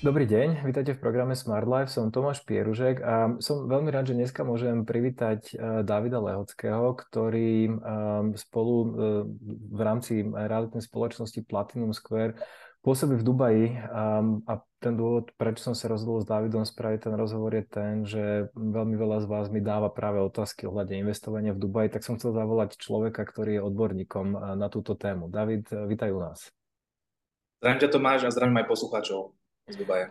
Dobrý deň, vítajte v programe Smart Life, som Tomáš Pieružek a som veľmi rád, že dneska môžem privítať eh, Davida Lehockého, ktorý eh, spolu eh, v rámci realitnej spoločnosti Platinum Square pôsobí v Dubaji a ten dôvod, prečo som sa rozhodol s Davidom spraviť ten rozhovor je ten, že veľmi veľa z vás mi dáva práve otázky ohľadne investovania v Dubaji, tak som chcel zavolať človeka, ktorý je odborníkom na túto tému. David, vítaj u nás. Zdravím ťa Tomáš a zdravím aj poslucháčov z Dubaja.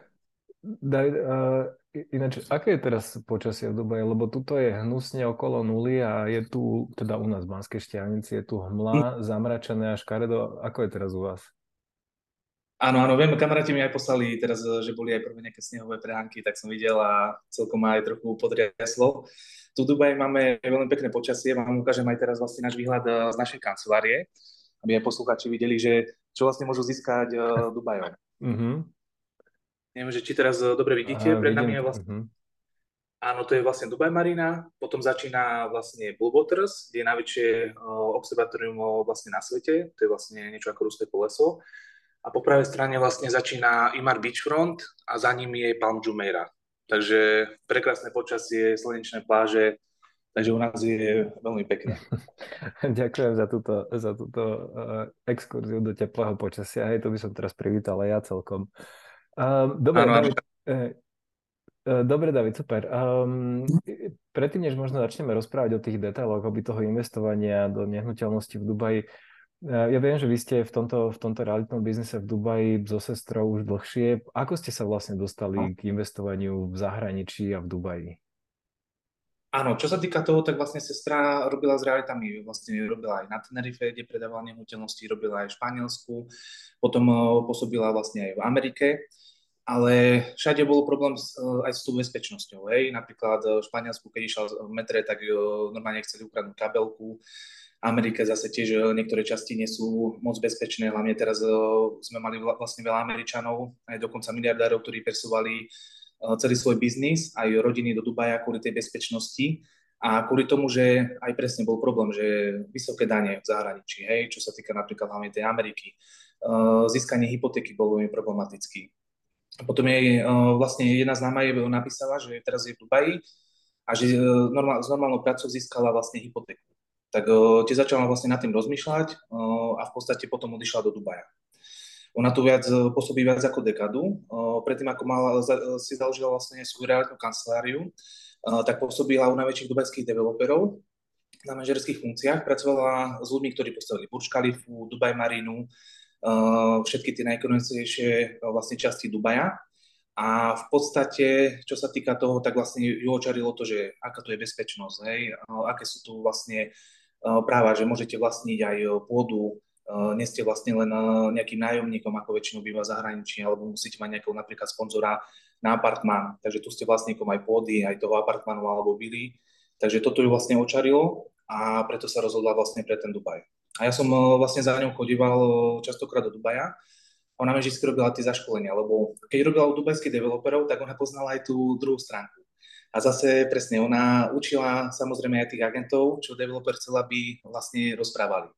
David, uh, ináč, aké je teraz počasie v Dubaji? Lebo tuto je hnusne okolo nuly a je tu, teda u nás v Banskej Štiavnici, je tu hmla, hm. zamračené a škaredo. Ako je teraz u vás? Áno, áno, viem, kamaráti mi aj poslali teraz, že boli aj prvé nejaké snehové prehánky, tak som videl a celkom aj trochu podriaslo. Tu v Dubaji máme veľmi pekné počasie, vám ukážem aj teraz vlastne náš výhľad eh, z našej kancelárie, aby aj poslucháči videli, že čo vlastne môžu získať Dubajom. Mm-hmm. Neviem, že či teraz eh, dobre vidíte, Aha, pred nami je vlastne... Uh-huh. Áno, to je vlastne Dubaj Marina, potom začína vlastne Blue Waters, kde je najväčšie uh, observatórium uh, vlastne na svete, to je vlastne niečo ako Ruské poleso. A po pravej strane vlastne začína Imar Beachfront a za ním je Palm Jumeirah. Takže prekrásne počasie, slnečné pláže, takže u nás je veľmi pekné. Ďakujem za túto, za túto uh, exkurziu do teplého počasia. Hej, to by som teraz privítal aj ja celkom. Uh, dobre, ano, David, uh, dobre, David, super. Um, predtým, než možno začneme rozprávať o tých detailoch, oby toho investovania do nehnuteľnosti v Dubaji, uh, ja viem, že vy ste v tomto, v tomto realitnom biznise v Dubaji so sestrou už dlhšie. Ako ste sa vlastne dostali k investovaniu v zahraničí a v Dubaji? Áno, čo sa týka toho, tak vlastne sestra robila s realitami, vlastne robila aj na Tenerife, kde predávala nehnuteľnosti, robila aj v Španielsku, potom pôsobila vlastne aj v Amerike ale všade bol problém s, eh, aj s tou bezpečnosťou. Hej. Napríklad eh, v Španielsku, keď išiel v metre, tak eh, normálne chceli ukradnúť kabelku. V Amerike zase tiež niektoré časti nie sú moc bezpečné, hlavne teraz sme mali vlastne veľa Američanov, aj dokonca miliardárov, ktorí presúvali celý svoj biznis, aj rodiny do Dubaja kvôli tej bezpečnosti. A kvôli tomu, že aj presne bol problém, že vysoké dane v zahraničí, hej, čo sa týka napríklad hlavne tej Ameriky, získanie hypotéky bolo veľmi problematické a potom jej uh, vlastne jedna známa jej napísala, že teraz je v Dubaji a že normál, s normálnou prácou získala vlastne hypotéku. Tak uh, tie začala vlastne nad tým rozmýšľať a v podstate potom odišla do Dubaja. Ona tu viac pôsobí viac ako dekadu. Uh, predtým, ako mala, za, si založila vlastne svoju realitnú kanceláriu, tak pôsobila u najväčších dubajských developerov na manažerských funkciách. Pracovala s ľuďmi, ktorí postavili Burj Khalifu, Dubaj Marinu, všetky tie najkonečnejšie uh, vlastne časti Dubaja. A v podstate, čo sa týka toho, tak vlastne ju očarilo to, že aká to je bezpečnosť, hej, aké sú tu vlastne práva, že môžete vlastniť aj pôdu, nie ste vlastne len nejakým nájomníkom, ako väčšinou býva zahraničí, alebo musíte mať nejakého napríklad sponzora na apartmán, takže tu ste vlastníkom aj pôdy, aj toho apartmánu alebo vily. Takže toto ju vlastne očarilo a preto sa rozhodla vlastne pre ten Dubaj. A ja som eh, vlastne za ňou chodíval eh, častokrát do Dubaja. Ona mi vždy robila tie zaškolenia, lebo keď robila u dubajských developerov, tak ona poznala aj tú druhú stránku. A zase presne, ona učila samozrejme aj tých agentov, čo developer chcel, aby vlastne rozprávali.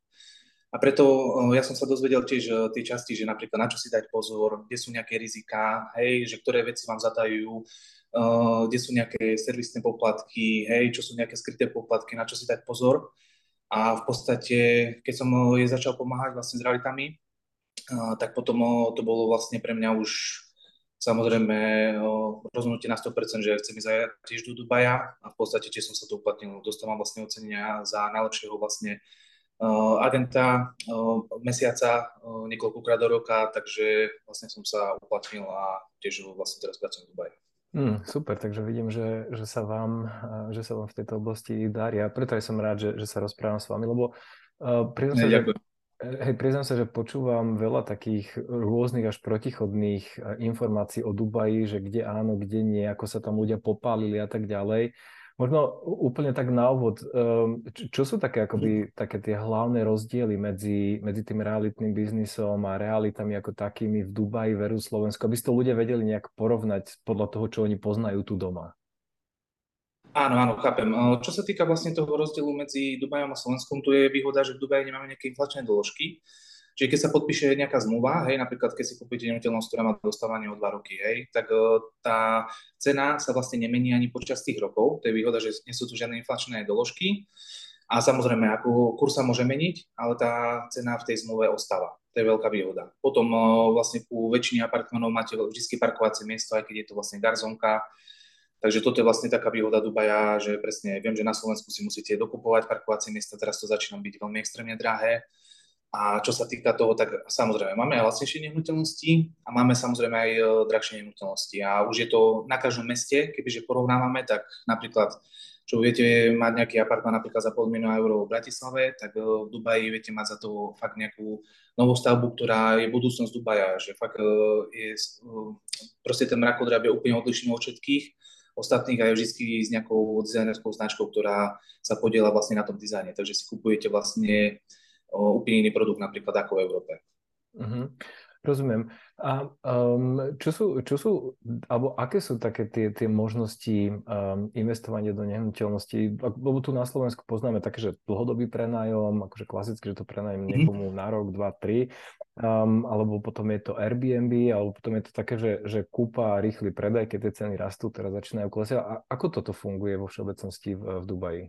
A preto eh, ja som sa dozvedel tiež tie časti, že napríklad na čo si dať pozor, kde sú nejaké riziká, hej, že ktoré veci vám zatajú, uh, kde sú nejaké servisné poplatky, hej, čo sú nejaké skryté poplatky, na čo si dať pozor. A v podstate, keď som jej začal pomáhať vlastne s realitami, tak potom to bolo vlastne pre mňa už samozrejme rozhodnutie na 100%, že chcem ísť tiež do Dubaja a v podstate tiež som sa tu uplatnil. Dostávam vlastne ocenenia za najlepšieho vlastne agenta mesiaca niekoľkokrát do roka, takže vlastne som sa uplatnil a tiež vlastne teraz pracujem v Dubaji. Mm, super, takže vidím, že, že, sa vám, že sa vám v tejto oblasti darí a preto aj som rád, že, že sa rozprávam s vami, lebo uh, priznám, sa, že, hej, priznám sa, že počúvam veľa takých rôznych až protichodných informácií o Dubaji, že kde áno, kde nie, ako sa tam ľudia popálili a tak ďalej. Možno úplne tak na úvod, ehm, čo sú také, akoby, také tie hlavné rozdiely medzi, medzi tým realitným biznisom a realitami ako takými v Dubaji veru Slovensku, aby si to ľudia vedeli nejak porovnať podľa toho, čo oni poznajú tu doma? Áno, áno, chápem. Čo sa týka vlastne toho rozdielu medzi Dubajom a Slovenskom, tu je výhoda, že v Dubaji nemáme nejaké inflačné doložky, Čiže keď sa podpíše nejaká zmluva, hej, napríklad keď si kúpite nehnuteľnosť, ktorá má dostávanie o dva roky, hej, tak uh, tá cena sa vlastne nemení ani počas tých rokov. To je výhoda, že nie sú tu žiadne inflačné doložky. A samozrejme, ako kurz sa môže meniť, ale tá cena v tej zmluve ostáva. To je veľká výhoda. Potom uh, vlastne u väčšiny apartmanov máte vždy parkovacie miesto, aj keď je to vlastne garzonka, Takže toto je vlastne taká výhoda Dubaja, že presne viem, že na Slovensku si musíte dokupovať parkovacie miesta, teraz to začína byť veľmi extrémne drahé. A čo sa týka toho, tak samozrejme máme aj lacnejšie nehnuteľnosti a máme samozrejme aj e, drahšie nehnuteľnosti. A už je to na každom meste, kebyže porovnávame, tak napríklad, čo viete mať nejaký apartman napríklad za pol milióna eur v Bratislave, tak e, v Dubaji viete mať za to fakt nejakú novú stavbu, ktorá je budúcnosť Dubaja, že fakt e, je, proste ten mrakodrap je úplne odlišný od všetkých ostatných aj vždy s nejakou dizajnerskou značkou, ktorá sa podiela vlastne na tom dizajne. Takže si kupujete vlastne úplne iný produkt napríklad ako v Európe. Uh-huh. Rozumiem. A um, čo, sú, čo sú, alebo aké sú také tie, tie možnosti um, investovania do nehnuteľností? Lebo tu na Slovensku poznáme také, že dlhodobý prenájom, akože klasicky, že to prenajem mhm. niekomu na rok, dva, tri, um, alebo potom je to Airbnb, alebo potom je to také, že, že kúpa rýchly predaj, keď tie ceny rastú, teraz začínajú klesať. A ako toto funguje vo všeobecnosti v, v Dubaji?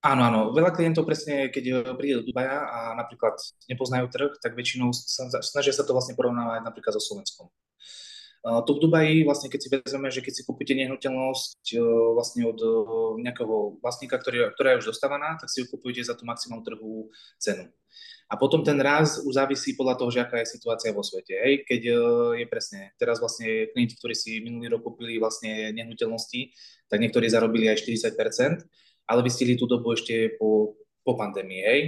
Áno, áno. Veľa klientov presne, keď eh, príde do Dubaja a napríklad nepoznajú trh, tak väčšinou snažia sa to vlastne porovnávať napríklad so Slovenskom. Uh, tu v Dubaji, vlastne keď si vezmeme, že keď si kúpite nehnuteľnosť uh, vlastne od nejakého vlastníka, ktorý, ktorá je už dostávaná, tak si ju kupujete za tú maximálnu trhovú cenu. A potom ten raz už závisí podľa toho, že aká je situácia vo svete. Hej? Keď je presne, teraz vlastne klienti, ktorí si minulý rok kúpili vlastne nehnuteľnosti, tak niektorí zarobili aj 40%, ale vystihli tú dobu ešte po, po pandémii, hej.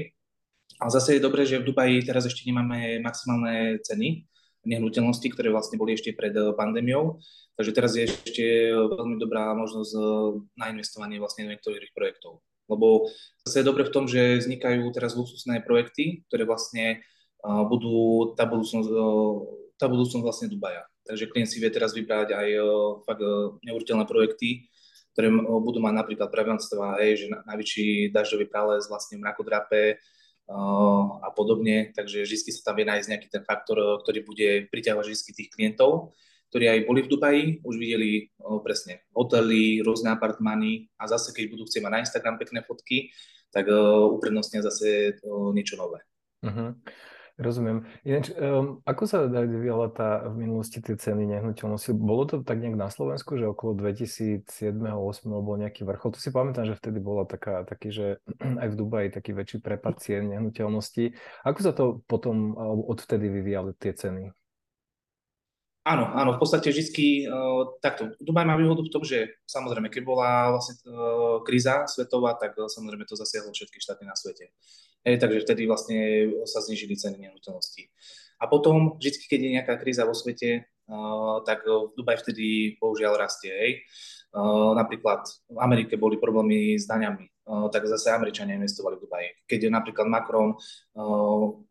Ale zase je dobré, že v Dubaji teraz ešte nemáme maximálne ceny nehnuteľnosti, ktoré vlastne boli ešte pred eh, pandémiou. Takže teraz je ešte veľmi dobrá možnosť eh, na investovanie vlastne niektorých projektov. Lebo zase je dobre v tom, že vznikajú teraz luxusné projekty, ktoré vlastne uh, budú tá budúcnosť, tá budúcnosť vlastne Dubaja. Takže klient si vie teraz vybrať aj fakt neuveriteľné projekty, ktoré budú mať napríklad prevenstva, hej, že najväčší dažďový prales vlastne mrakodrape a podobne, takže vždy sa tam vie nájsť nejaký ten faktor, ktorý bude priťahovať vždy tých klientov, ktorí aj boli v Dubaji, už videli presne hotely, rôzne apartmány a zase keď budú chcieť mať na Instagram pekné fotky, tak uprednostnia zase niečo nové. Uh-huh. Rozumiem. Ináč, um, ako sa vyvíjala tá v minulosti tie ceny nehnuteľnosti? Bolo to tak nejak na Slovensku, že okolo 2007-2008 bol nejaký vrchol? To si pamätám, že vtedy bola taká, taký, že aj v Dubaji taký väčší prepad cien nehnuteľností. Ako sa to potom, odvtedy vyvíjali tie ceny? Áno, áno, v podstate vždy uh, takto. Dubaj má výhodu v tom, že samozrejme, keď bola vlastne uh, kríza svetová, tak uh, samozrejme to zasiahlo všetky štáty na svete. Hej, takže vtedy vlastne sa znižili ceny nehnuteľností. A potom, vždy, keď je nejaká kríza vo svete, uh, tak Dubaj vtedy bohužiaľ rastie. Hej. Uh, napríklad v Amerike boli problémy s daňami, uh, tak zase Američania investovali v Dubaji. Keď je napríklad Macron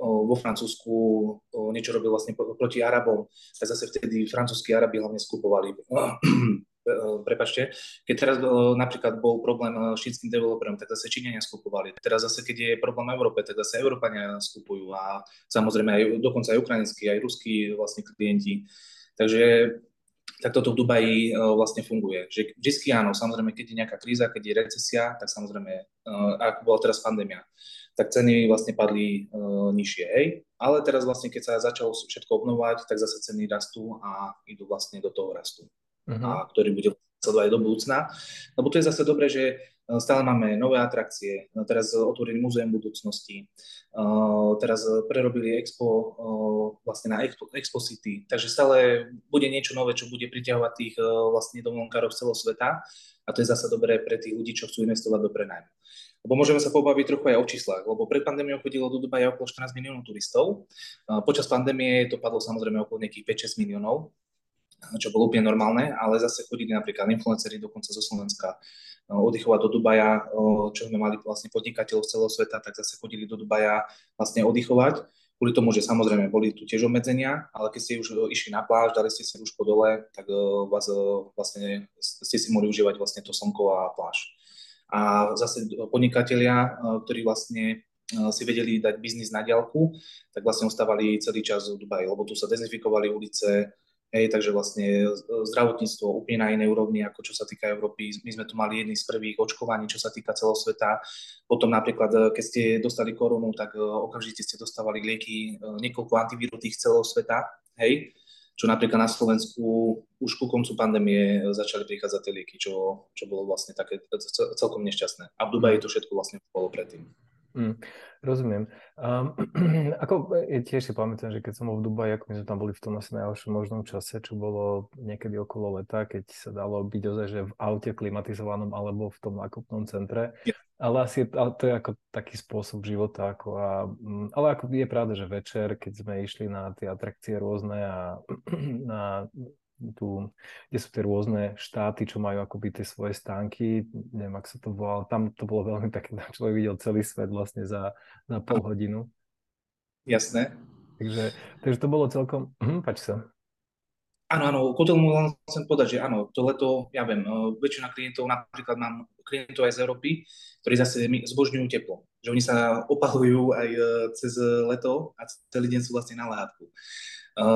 vo Francúzsku niečo robil vlastne proti Arabom, tak zase vtedy francúzskí Arabi hlavne skupovali prepačte, keď teraz napríklad bol problém s čínskym developerom, tak zase Číňania skupovali. Teraz zase, keď je problém v Európe, tak zase Európania skupujú a samozrejme aj dokonca aj ukrajinskí, aj ruskí vlastne klienti. Takže tak toto v Dubaji uh, vlastne funguje. Že vždy áno, samozrejme, keď je nejaká kríza, keď je recesia, tak samozrejme, uh, ako bola teraz pandémia, tak ceny vlastne padli uh, nižšie, hej. Ale teraz vlastne, keď sa začalo všetko obnovať, tak zase ceny rastú a idú vlastne do toho rastu. Uh-huh. A ktorý bude sledovať do budúcna. Lebo to je zase dobré, že Stále máme nové atrakcie, teraz otvorili múzeum budúcnosti, teraz prerobili expo vlastne na expo, expo City, takže stále bude niečo nové, čo bude priťahovať tých vlastne dovolenkárov z celého sveta a to je zase dobré pre tých ľudí, čo chcú investovať do prenajmu. Lebo môžeme sa pobaviť trochu aj o číslach, lebo pred pandémiou chodilo do Dubaja okolo 14 miliónov turistov. Počas pandémie to padlo samozrejme okolo nejakých 5-6 miliónov, čo bolo úplne normálne, ale zase chodili napríklad influenceri dokonca zo Slovenska, oddychovať do Dubaja, čo sme mali vlastne podnikateľov z celého sveta, tak zase chodili do Dubaja vlastne oddychovať. Kvôli tomu, že samozrejme boli tu tiež obmedzenia, ale keď ste už išli na pláž, dali ste si rúško dole, tak vás vlastne ste si mohli užívať vlastne to slnko a pláž. A zase podnikatelia, ktorí vlastne si vedeli dať biznis na diálku, tak vlastne ostávali celý čas v Dubaji, lebo tu sa dezinfikovali ulice, Hej, takže vlastne zdravotníctvo úplne na inej úrovni, ako čo sa týka Európy. My sme tu mali jedný z prvých očkovaní, čo sa týka celého sveta. Potom napríklad, keď ste dostali koronu, tak okamžite ste dostávali lieky, niekoľko antivíru tých celého sveta. Hej, čo napríklad na Slovensku už ku koncu pandémie začali prichádzať tie lieky, čo, čo bolo vlastne také celkom nešťastné. A v Dubaji to všetko vlastne bolo predtým. Mm, rozumiem. Um, ako ja tiež si pamätám, že keď som bol v Dubaji, ako my sme tam boli v tom asi najhoršom možnom čase, čo bolo niekedy okolo leta, keď sa dalo byť ozaj, že v aute klimatizovanom alebo v tom nákupnom centre. Ale asi ale to je ako taký spôsob života. Ako a, mm, ale ako je pravda, že večer, keď sme išli na tie atrakcie rôzne a na tu, kde sú tie rôzne štáty, čo majú akoby tie svoje stánky, neviem, ak sa to volalo, tam to bolo veľmi pekné, človek videl celý svet vlastne za, za pol hodinu. Jasné. Takže, takže to bolo celkom, hm, pač sa. Áno, áno, k mu len chcem povedať, že áno, to leto, ja viem, e, väčšina klientov, napríklad mám klientov aj z Európy, ktorí zase zbožňujú teplo. Že oni sa opalujú aj e, cez leto a celý deň sú vlastne na látku.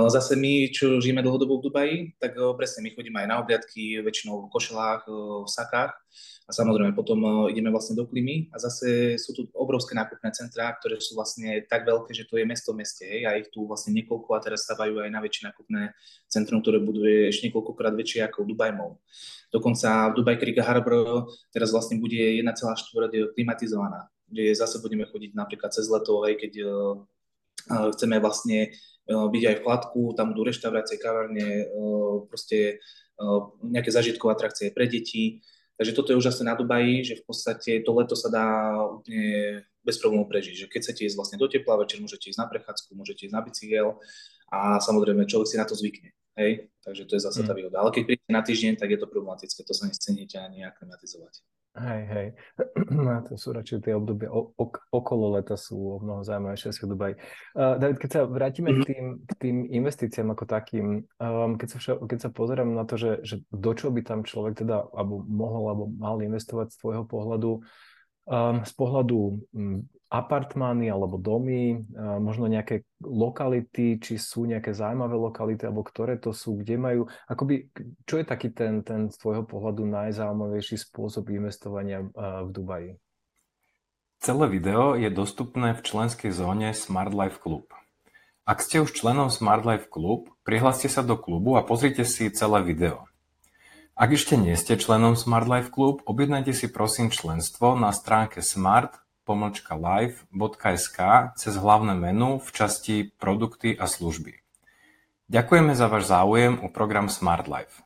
Zase my, čo žijeme dlhodobo v Dubaji, tak presne my chodíme aj na obliadky, väčšinou v košelách, v sakách a samozrejme potom ideme vlastne do klimy a zase sú tu obrovské nákupné centrá, ktoré sú vlastne tak veľké, že to je mesto v meste, hej, a ich tu vlastne niekoľko a teraz stavajú aj na väčšie nákupné centrum, ktoré buduje ešte niekoľkokrát väčšie ako Dubai Mall. Dokonca v Dubai Kriga Harbor teraz vlastne bude 1,4 klimatizovaná, kde zase budeme chodiť napríklad cez leto, hej, keď chceme vlastne Eh, byť aj v chladku, tam budú reštaurácie, kavárne, proste nejaké zažitkové atrakcie pre deti. Takže toto je úžasné na Dubaji, že v podstate to leto sa dá úplne bez problémov prežiť. Že keď chcete ísť vlastne do tepla, večer môžete ísť na prechádzku, môžete ísť na bicykel a samozrejme človek si na to zvykne. Hej? Takže to je zase tá mm. výhoda. Ale keď prídete na týždeň, tak je to problematické, to sa nechcete ani aklimatizovať. Hej, hej. to sú radšej tie obdobia ok, okolo leta sú o mnoho zaujímavejšie asi v Dubaji. Uh, David, keď sa vrátime k mhm. tým, k tým investíciám ako takým, um, keď, sa však, keď sa pozerám na to, že, že do čo by tam človek teda alebo mohol alebo mal investovať z tvojho pohľadu, um, z pohľadu um, apartmány alebo domy, možno nejaké lokality, či sú nejaké zaujímavé lokality, alebo ktoré to sú, kde majú, akoby, čo je taký ten, ten z tvojho pohľadu najzaujímavejší spôsob investovania v Dubaji? Celé video je dostupné v členskej zóne Smart Life Club. Ak ste už členom Smart Life Club, prihláste sa do klubu a pozrite si celé video. Ak ešte nie ste členom Smart Life Club, objednajte si prosím členstvo na stránke smart live.sk cez hlavné menu v časti Produkty a služby. Ďakujeme za váš záujem o program Smart Life.